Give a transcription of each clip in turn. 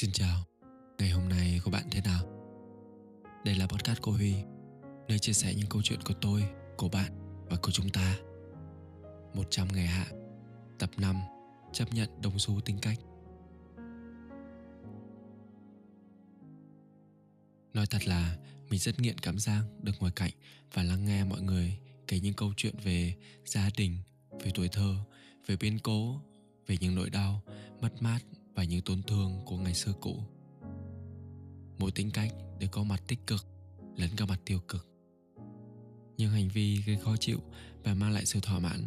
Xin chào, ngày hôm nay của bạn thế nào? Đây là podcast của Huy, nơi chia sẻ những câu chuyện của tôi, của bạn và của chúng ta. 100 ngày hạ, tập 5, chấp nhận đồng xu tính cách. Nói thật là mình rất nghiện cảm giác được ngồi cạnh và lắng nghe mọi người kể những câu chuyện về gia đình, về tuổi thơ, về biến cố, về những nỗi đau, mất mát và những tổn thương của ngày xưa cũ. Mỗi tính cách đều có mặt tích cực lẫn cả mặt tiêu cực. Những hành vi gây khó chịu và mang lại sự thỏa mãn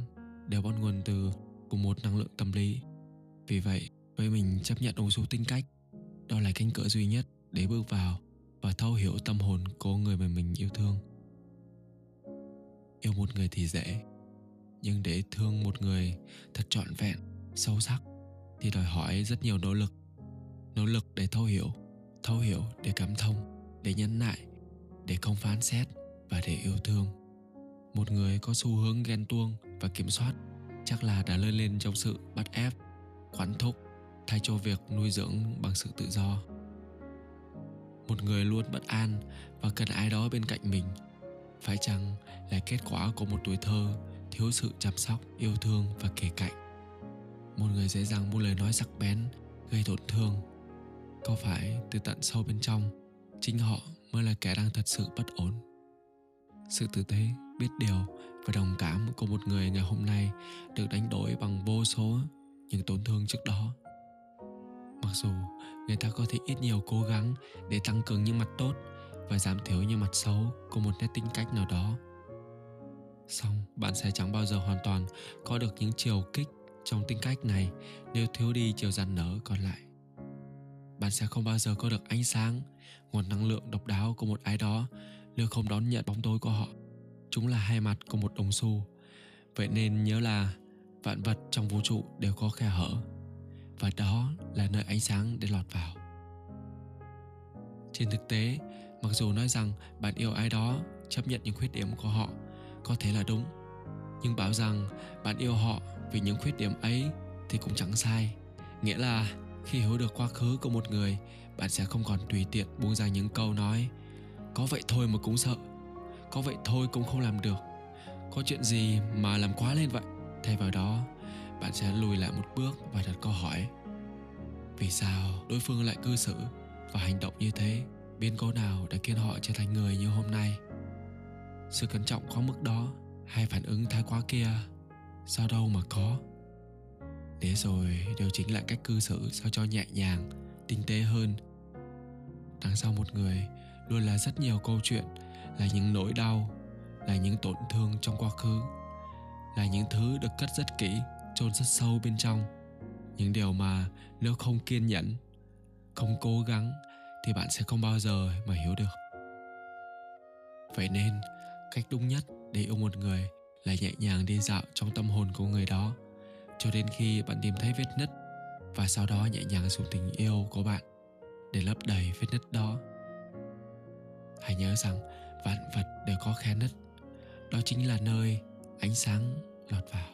đều bắt nguồn từ cùng một năng lượng tâm lý. Vì vậy, với mình chấp nhận ung số tính cách, đó là cánh cửa duy nhất để bước vào và thấu hiểu tâm hồn của người mà mình yêu thương. Yêu một người thì dễ, nhưng để thương một người thật trọn vẹn, sâu sắc thì đòi hỏi rất nhiều nỗ lực. Nỗ lực để thấu hiểu thấu hiểu, để cảm thông, để nhẫn nại, để không phán xét và để yêu thương. Một người có xu hướng ghen tuông và kiểm soát chắc là đã lớn lên trong sự bắt ép quản thúc, thay cho việc nuôi dưỡng bằng sự tự do. Một người luôn bất an và cần ai đó bên cạnh mình. Phải chăng là kết quả của một tuổi thơ thiếu sự chăm sóc, yêu thương và kể cạnh? Một người dễ dàng buông lời nói sắc bén, gây tổn thương. Có phải từ tận sâu bên trong, chính họ mới là kẻ đang thật sự bất ổn? Sự tử tế, biết điều và đồng cảm của một người ngày hôm nay được đánh đổi bằng vô số những tổn thương trước đó. Mặc dù người ta có thể ít nhiều cố gắng để tăng cường những mặt tốt và giảm thiểu những mặt xấu của một nét tính cách nào đó. Song bạn sẽ chẳng bao giờ hoàn toàn có được những chiều kích trong tính cách này, nếu thiếu đi chiều rắn nở còn lại, bạn sẽ không bao giờ có được ánh sáng, nguồn năng lượng độc đáo của một ai đó nếu không đón nhận bóng tối của họ. Chúng là hai mặt của một đồng xu. Vậy nên nhớ là vạn vật trong vũ trụ đều có khe hở, và đó là nơi ánh sáng để lọt vào. Trên thực tế, mặc dù nói rằng bạn yêu ai đó, chấp nhận những khuyết điểm của họ, có thể là đúng nhưng bảo rằng bạn yêu họ vì những khuyết điểm ấy thì cũng chẳng sai. Nghĩa là khi hiểu được quá khứ của một người, bạn sẽ không còn tùy tiện buông ra những câu nói, có vậy thôi mà cũng sợ. Có vậy thôi cũng không làm được. Có chuyện gì mà làm quá lên vậy? Thay vào đó, bạn sẽ lùi lại một bước và đặt câu hỏi, vì sao đối phương lại cư xử và hành động như thế? Biến cố nào đã khiến họ trở thành người như hôm nay? Sự cẩn trọng có mức đó hai phản ứng thái quá kia, sao đâu mà có? Để rồi điều chỉnh lại cách cư xử sao cho nhẹ nhàng, tinh tế hơn. Đằng sau một người luôn là rất nhiều câu chuyện, là những nỗi đau, là những tổn thương trong quá khứ, là những thứ được cất rất kỹ, chôn rất sâu bên trong. Những điều mà nếu không kiên nhẫn, không cố gắng thì bạn sẽ không bao giờ mà hiểu được. Vậy nên, cách đúng nhất để yêu một người là nhẹ nhàng đi dạo trong tâm hồn của người đó, cho đến khi bạn tìm thấy vết nứt, và sau đó nhẹ nhàng dùng tình yêu của bạn để lấp đầy vết nứt đó. Hãy nhớ rằng vạn vật đều có khe nứt, đó chính là nơi ánh sáng lọt vào.